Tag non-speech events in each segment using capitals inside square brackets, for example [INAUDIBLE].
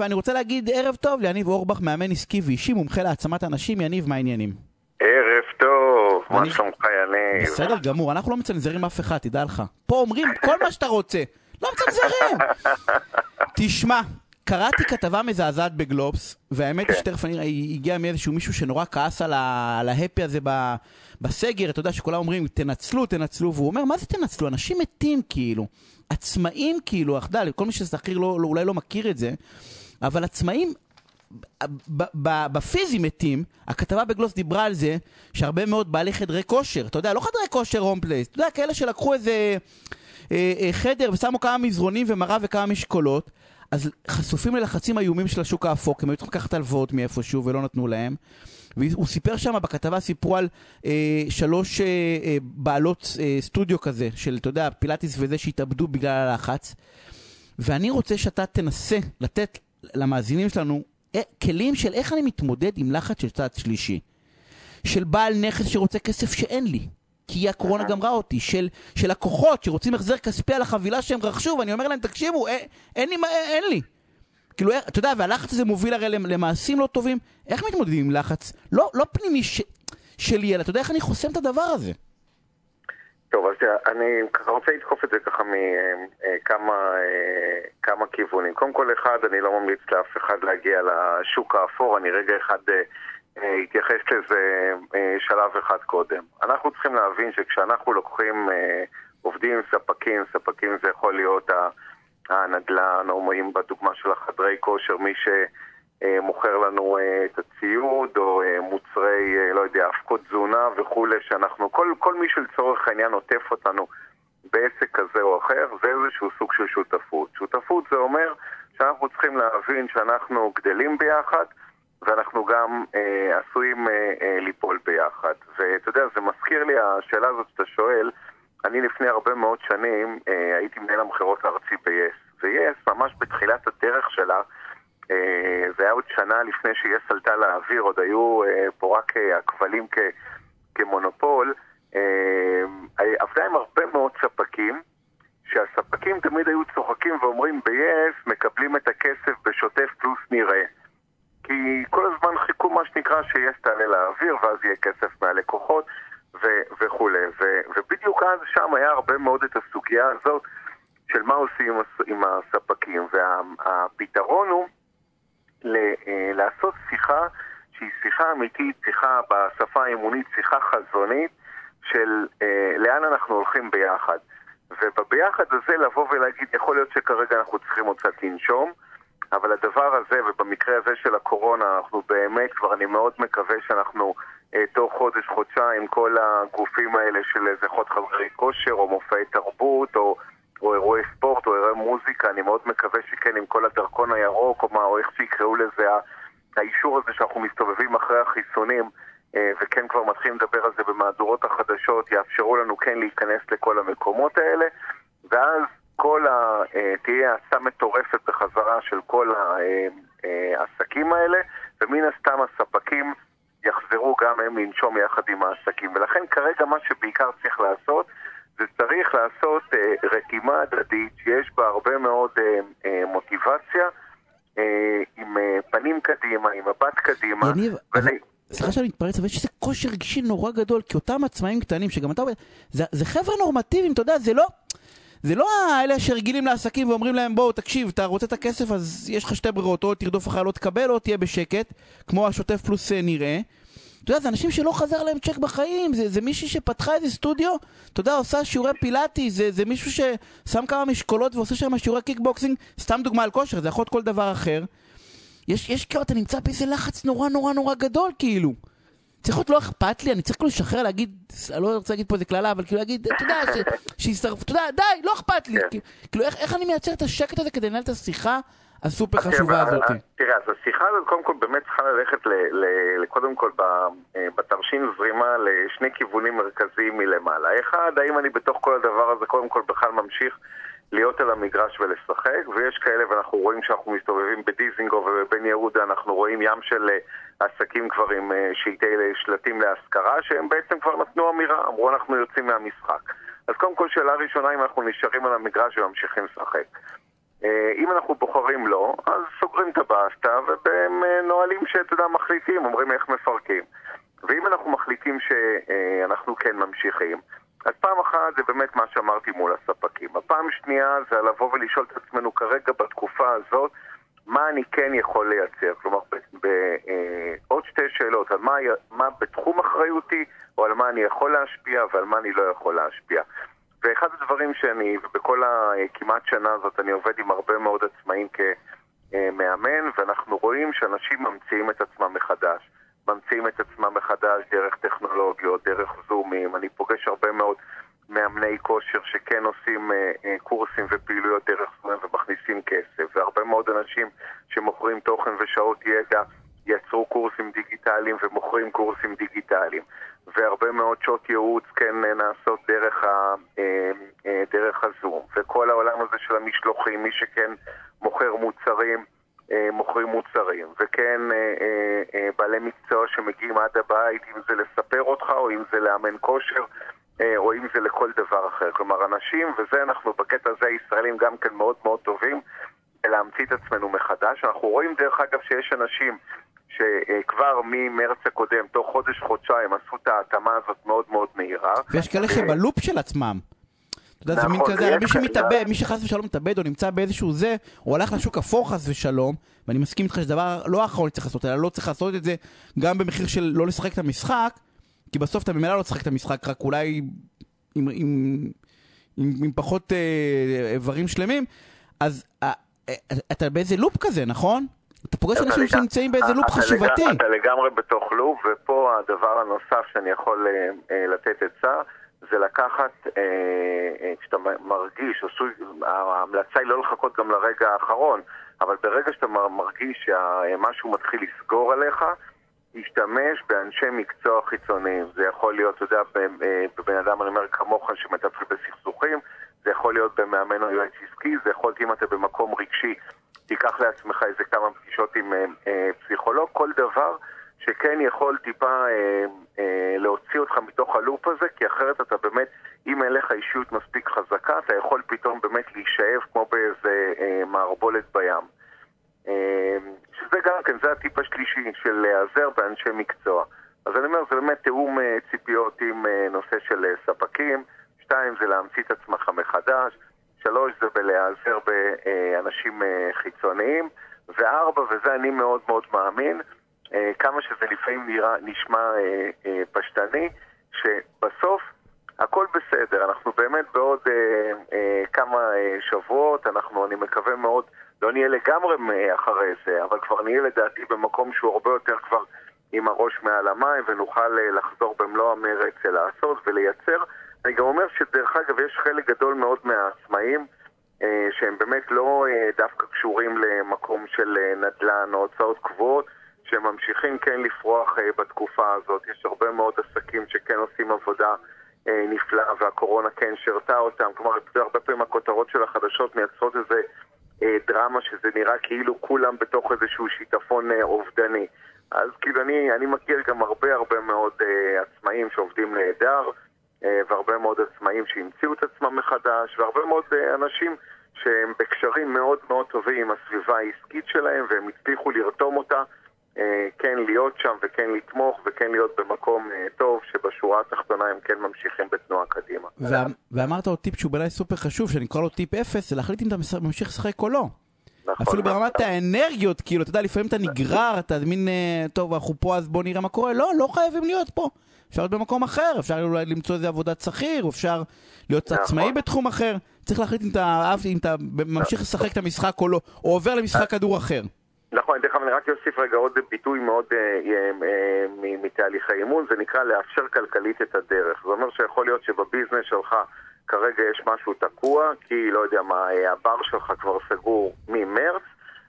ואני רוצה להגיד ערב טוב ליניב אורבך, מאמן עסקי ואישי, מומחה להעצמת אנשים. יניב, מה העניינים? ערב טוב, מה שלומך יניב? בסדר גמור, אנחנו לא מצנזרים אף אחד, תדע לך. פה אומרים כל מה שאתה רוצה, לא מצנזרים! [LAUGHS] תשמע, קראתי כתבה מזעזעת בגלובס, והאמת היא כן. שתכף אני הגיע מאיזשהו מישהו שנורא כעס על ההפי הזה בסגר, אתה יודע שכולם אומרים תנצלו, תנצלו, והוא אומר מה זה תנצלו? אנשים מתים כאילו, עצמאים כאילו, אחדל, כל מי ששכיר לא, לא, אולי לא מכיר את זה, אבל עצמאים בפיזי מתים, הכתבה בגלובס דיברה על זה שהרבה מאוד בעלי חדרי כושר, אתה יודע, לא חדרי כושר הולמס פלייס, אתה יודע, כאלה שלקחו איזה אה, אה, חדר ושמו כמה מזרונים ומראה וכמה משקולות, אז חשופים ללחצים איומים של השוק האפור, כי הם היו צריכים לקחת הלוואות מאיפשהו ולא נתנו להם. והוא סיפר שם, בכתבה סיפרו על אה, שלוש אה, אה, בעלות אה, סטודיו כזה, של, אתה יודע, פילאטיס וזה שהתאבדו בגלל הלחץ. ואני רוצה שאתה תנסה לתת למאזינים שלנו אה, כלים של איך אני מתמודד עם לחץ של צד שלישי. של בעל נכס שרוצה כסף שאין לי. כי הקורונה גמרה אותי, של, של לקוחות שרוצים החזר כספי על החבילה שהם רכשו, ואני אומר להם, תקשיבו, אין, אין לי, אין לי. כאילו, אתה יודע, והלחץ הזה מוביל הרי למעשים לא טובים. איך מתמודדים עם לחץ? לא, לא פנימי ש, של ילד, אתה יודע איך אני חוסם את הדבר הזה? אז אני רוצה לדחוף את זה ככה מכמה אה, כמה כיוונים. קודם כל, אחד, אני לא ממליץ לאף אחד להגיע לשוק האפור, אני רגע אחד אה, אתייחס לזה אה, שלב אחד קודם. אנחנו צריכים להבין שכשאנחנו לוקחים עובדים ספקים, ספקים זה יכול להיות הנדל"ן, או אם בדוגמה של החדרי כושר, מי שמוכר לנו את הציוד, או מוצרי, לא יודע, הפקות תזונה וכולי, שאנחנו, כל, כל מי שלצורך העניין עוטף אותנו בעסק כזה או אחר, זה איזשהו סוג של שותפות. שותפות זה אומר שאנחנו צריכים להבין שאנחנו גדלים ביחד, ואנחנו גם אה, עשויים אה, אה, ליפול ביחד. ואתה יודע, זה מזכיר לי, השאלה הזאת שאתה שואל, אני לפני הרבה מאוד שנים אה, הייתי מנהל המכירות הארצי ב-yes, ו-yes ממש בתחילת הדרך שלה, אה, זה היה עוד שנה לפני ש-yes עלתה לאוויר, עוד היו אה, פה רק אה, הכבלים כמונופול, אה, עבדה עם הרבה מאוד ספקים, שהספקים תמיד היו צוחקים ואומרים ב-yes מקבלים את הכסף בשוטף פלוס נראה. כי כל הזמן חיכו מה שנקרא ש-yes תעלה לאוויר ואז יהיה כסף מהלקוחות ו- וכולי. ו- ובדיוק אז שם היה הרבה מאוד את הסוגיה הזאת של מה עושים עם הספקים. והפתרון הוא ל- אה, לעשות שיחה שהיא שיחה אמיתית, שיחה בשפה האמונית, שיחה חזונית של אה, לאן אנחנו הולכים ביחד. ובביחד הזה לבוא ולהגיד, יכול להיות שכרגע אנחנו צריכים עוד קצת לנשום, אבל הדבר הזה, ובמקרה הזה של הקורונה, אנחנו באמת כבר, אני מאוד מקווה שאנחנו אה, תוך חודש, חודשיים, כל הגופים האלה של איזה חוד חדרי כושר, או מופעי תרבות, או, או אירועי ספורט, או אירועי מוזיקה, אני מאוד מקווה שכן, עם כל הדרכון הירוק, או, מה, או איך שיקראו לזה, האישור הזה שאנחנו מסתובבים אחרי החיסונים, אה, וכן כבר מתחילים לדבר על זה במהדורות החדשות, יאפשרו לנו כן להיכנס לכל המקומות האלה, ואז כל ה... אה, תהיה האצה מטורפת בחזרה של כל העסקים אה, האלה, ומן הסתם הספקים יחזרו גם הם לנשום יחד עם העסקים. ולכן כרגע מה שבעיקר צריך לעשות, זה צריך לעשות רתימה הדדית שיש בה הרבה מאוד מוטיבציה. עם פנים קדימה, עם מבט קדימה. יניב, ואני... סליחה שאני מתפרץ, אבל יש איזה כושר רגשי נורא גדול, כי אותם עצמאים קטנים, שגם אתה אומר, זה, זה חבר'ה נורמטיביים, אתה יודע, זה לא... זה לא האלה שרגילים לעסקים ואומרים להם בואו תקשיב אתה רוצה את הכסף אז יש לך שתי ברירות או תרדוף אחרי לא תקבל או תהיה בשקט כמו השוטף פלוס אה, נראה אתה יודע, זה אנשים שלא חזר להם צ'ק בחיים, זה, זה מישהי שפתחה איזה סטודיו, אתה יודע, עושה שיעורי פילאטיס, זה, זה מישהו ששם כמה משקולות ועושה שם שיעורי קיקבוקסינג, סתם דוגמה על כושר, זה יכול להיות כל דבר אחר. יש, יש כאילו, אתה נמצא באיזה לחץ נורא נורא נורא גדול, כאילו. צריך להיות לא אכפת לי, אני צריך כאילו לשחרר להגיד, אני לא רוצה להגיד פה איזה קללה, אבל כאילו להגיד, אתה יודע, שישרפו, אתה יודע, די, לא אכפת לי. כן. כאילו, איך, איך אני מייצר את השקט הזה כדי לנהל את השיחה הסופר חשובה הזאת? תראה, אז השיחה הזאת קודם כל באמת צריכה ללכת קודם כל אה, בתרשים זרימה לשני כיוונים מרכזיים מלמעלה. אחד, האם אני בתוך כל הדבר הזה קודם כל בכלל ממשיך להיות על המגרש ולשחק, ויש כאלה, ואנחנו רואים שאנחנו מסתובבים בדיזינגו ובבן יהודה, אנחנו רואים ים של אה, עסקים כבר עם אה, שלטי שלטים להשכרה, שהם בעצם כבר נתנו אמירה, אמרו אנחנו יוצאים מהמשחק. אז קודם כל שאלה ראשונה, אם אנחנו נשארים על המגרש וממשיכים לשחק. אה, אם אנחנו בוחרים לא, אז סוגרים את הבסטה ובנהלים שאתה יודע מחליטים, אומרים איך מפרקים. ואם אנחנו מחליטים שאנחנו כן ממשיכים, אז פעם אחת זה באמת מה שאמרתי מול הספקים. הפעם השנייה זה לבוא ולשאול את עצמנו כרגע בתקופה הזאת, מה אני כן יכול לייצר. כלומר, בעוד אה, שתי שאלות, על מה, מה בתחום אחריותי, או על מה אני יכול להשפיע ועל מה אני לא יכול להשפיע. ואחד הדברים שאני, בכל הכמעט שנה הזאת, אני עובד עם הרבה מאוד עצמאים כמאמן, ואנחנו רואים שאנשים ממציאים את עצמם מחדש. ממציאים את עצמם מחדש דרך טכנולוגיות, דרך זומים. אני פוגש הרבה מאוד מאמני כושר שכן עושים אה, אה, קורסים ופעילויות דרך זומים ומכניסים כסף, והרבה מאוד אנשים שמוכרים תוכן ושעות ידע יצרו קורסים דיגיטליים ומוכרים קורסים דיגיטליים. והרבה מאוד שעות ייעוץ כן אה, נעשות דרך, ה, אה, אה, דרך הזום. וכל העולם הזה של המשלוחים, מי שכן מוכר מוצרים, מוכרים מוצרים. וכן בעלי מקצוע שמגיעים עד הבית, אם זה לספר אותך, או אם זה לאמן כושר, או אם זה לכל דבר אחר. כלומר, אנשים, וזה אנחנו בקטע הזה, הישראלים גם כן מאוד מאוד טובים, להמציא את עצמנו מחדש. אנחנו רואים דרך אגב שיש אנשים שכבר ממרץ הקודם, תוך חודש-חודשיים, עשו את ההתאמה הזאת מאוד מאוד מהירה. ויש כאלה שבלופ של עצמם. אתה יודע, זה מין נכון, כזה, מי שמתאבד, מי שחס ושלום מתאבד או נמצא באיזשהו זה, הוא הלך לשוק אפור חס ושלום, ואני מסכים איתך שזה דבר לא האחרון שצריך לעשות, אלא לא צריך לעשות את זה גם במחיר של לא לשחק את המשחק, כי בסוף אתה ממילא לא תשחק את המשחק, רק אולי עם, עם, עם, עם פחות אה, איברים שלמים, אז אה, אה, אתה באיזה לופ כזה, נכון? אתה פוגש אנשים שנמצאים באיזה לופ חשיבתי. אתה לגמרי בתוך לופ, ופה הדבר הנוסף שאני יכול אה, אה, לתת עצה, זה לקחת, אה, כשאתה מרגיש, ההמלצה היא לא לחכות גם לרגע האחרון, אבל ברגע שאתה מרגיש שמשהו מתחיל לסגור עליך, להשתמש באנשי מקצוע חיצוניים. זה יכול להיות, אתה יודע, בבן אדם, אני אומר, כמוך שמטפל בסכסוכים, זה יכול להיות במאמן או יועץ עסקי, זה יכול להיות אם אתה במקום רגשי תיקח לעצמך איזה כמה פגישות עם אה, אה, פסיכולוג, כל דבר שכן יכול טיפה אה, אה, להוציא אותך מתוך הלופ הזה, כי אחרת אתה באמת, אם אין לך אישיות מספיק חזקה, אתה יכול פתאום באמת להישאב כמו באיזה אה, מערבולת בים. אה, שזה גם כן, זה הטיפ השלישי של להיעזר באנשי מקצוע. אז אני אומר, זה באמת תיאום אה, ציפיות עם אה, נושא של אה, ספקים, שתיים זה להמציא את עצמך מחדש, באנשים אה, חיצוניים, וארבע, וזה אני מאוד מאוד מאמין, אה, כמה שזה לפעמים נראה, נשמע אה, פשטני, שבסוף הכל בסדר, אנחנו באמת בעוד כמה שבועות, אנחנו, אני מקווה מאוד, לא נהיה לגמרי אחרי זה, אבל כבר נהיה לדעתי במקום שהוא הרבה יותר כבר עם הראש מעל המים, ונוכל לחזור במלוא המרץ לעשות ולייצר. אני גם אומר שדרך אגב יש חלק גדול מאוד מהעצמאים שהם באמת לא אה, דווקא קשורים למקום של אה, נדל"ן או הוצאות קבועות, שהם ממשיכים כן לפרוח אה, בתקופה הזאת. יש הרבה מאוד עסקים שכן עושים עבודה אה, נפלאה והקורונה כן שרתה אותם. כלומר, הרבה פעמים הכותרות של החדשות מייצרות איזה אה, דרמה שזה נראה כאילו כולם בתוך איזשהו שיטפון אה, אובדני. אז כאילו אני, אני מכיר גם הרבה הרבה מאוד אה, עצמאים שעובדים נהדר. אה, והרבה מאוד עצמאים שהמציאו את עצמם מחדש, והרבה מאוד אה, אנשים שהם בקשרים מאוד מאוד טובים עם הסביבה העסקית שלהם, והם הצליחו לרתום אותה, אה, כן להיות שם וכן לתמוך וכן להיות במקום טוב, שבשורה התחתונה הם כן ממשיכים בתנועה קדימה. ואמרת עוד טיפ שהוא בעיניי סופר חשוב, שאני אקרא לו טיפ אפס, זה להחליט אם אתה ממשיך לשחק או לא. נכון, אפילו ברמת נכון. האנרגיות, כאילו, אתה יודע, לפעמים אתה נגרר, אתה מין, טוב, אנחנו פה אז בוא נראה מה קורה. לא, לא חייבים להיות פה. אפשר להיות במקום אחר, אפשר אולי למצוא איזה עבודת שכיר, אפשר להיות נכון. עצמאי בתחום אחר. צריך להחליט אם אתה, אם אתה ממשיך לשחק את המשחק או לא, או עובר למשחק כדור אחר. נכון, דרך אגב אני רק אוסיף רגע עוד ביטוי מאוד אה, אה, אה, מתהליכי אימון, זה נקרא לאפשר כלכלית את הדרך. זה אומר שיכול להיות שבביזנס שלך כרגע יש משהו תקוע, כי לא יודע מה, אה, הבר שלך כבר סגור ממרץ,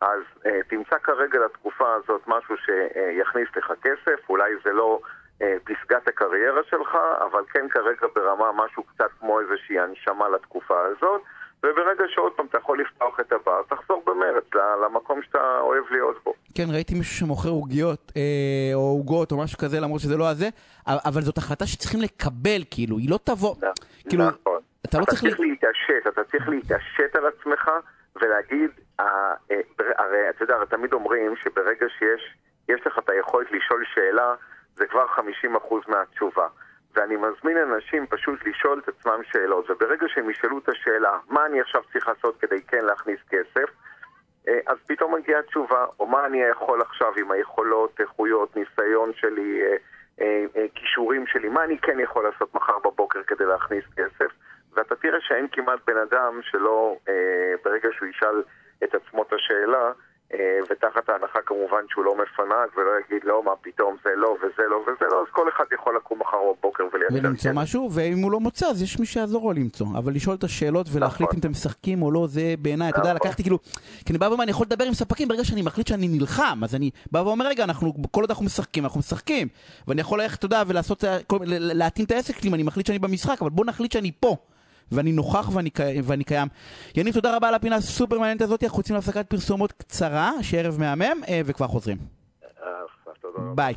אז אה, תמצא כרגע לתקופה הזאת משהו שיכניס לך כסף, אולי זה לא אה, פסגת הקריירה שלך, אבל כן כרגע ברמה משהו קצת כמו איזושהי הנשמה לתקופה הזאת, וברגע שעוד פעם אתה יכול לפתוח את הבר, תחזור במרץ למקום שאתה אוהב להיות בו. כן, ראיתי מישהו שמוכר עוגיות, אה, או עוגות, או משהו כזה, למרות שזה לא הזה, אבל זאת החלטה שצריכים לקבל, כאילו, היא לא תבוא. כאילו, נכון. אתה לא צריך... אתה צריך להתעשת, אתה צריך להתעשת על עצמך ולהגיד, אה, הרי אתה יודע, תמיד אומרים שברגע שיש יש לך את היכולת לשאול שאלה, זה כבר 50% מהתשובה. ואני מזמין אנשים פשוט לשאול את עצמם שאלות, וברגע שהם ישאלו את השאלה, מה אני עכשיו צריך לעשות כדי כן להכניס כסף, אה, אז פתאום מגיעה תשובה, או מה אני יכול עכשיו עם היכולות, איכויות, ניסיון שלי, אה, כישורים שלי, מה אני כן יכול לעשות מחר בבוקר כדי להכניס כסף, תראה שאין כמעט בן אדם שלא, אה, ברגע שהוא ישאל את עצמו את השאלה, אה, ותחת ההנחה כמובן שהוא לא מפנק ולא יגיד לא, מה פתאום זה לא וזה לא וזה לא, אז כל אחד יכול לקום מחר בבוקר ולייצר ולמצוא משהו, ואם הוא לא מוצא, אז יש מי שיעזור לו למצוא. אבל לשאול את השאלות ולהחליט נכון. אם אתם משחקים או לא, זה בעיניי, אתה יודע, נכון. לקחתי כאילו, כי אני בא ואומר, אני יכול לדבר עם ספקים ברגע שאני מחליט שאני נלחם, אז אני בא ואומר, רגע, אנחנו, כל עוד אנחנו משחקים, אנחנו משחקים. ואני יכול ללכת, אתה יודע, ולעשות, להתאים את העסק שלי אם אני מחליט שאני במשחק, אבל בוא נחליט שאני פה. ואני נוכח ואני, ואני קיים. יניב, תודה רבה על הפינה הסופר מעניינת הזאת, אנחנו יוצאים להפסקת פרסומות קצרה, שערב מהמם, אה, וכבר חוזרים. אה. ביי.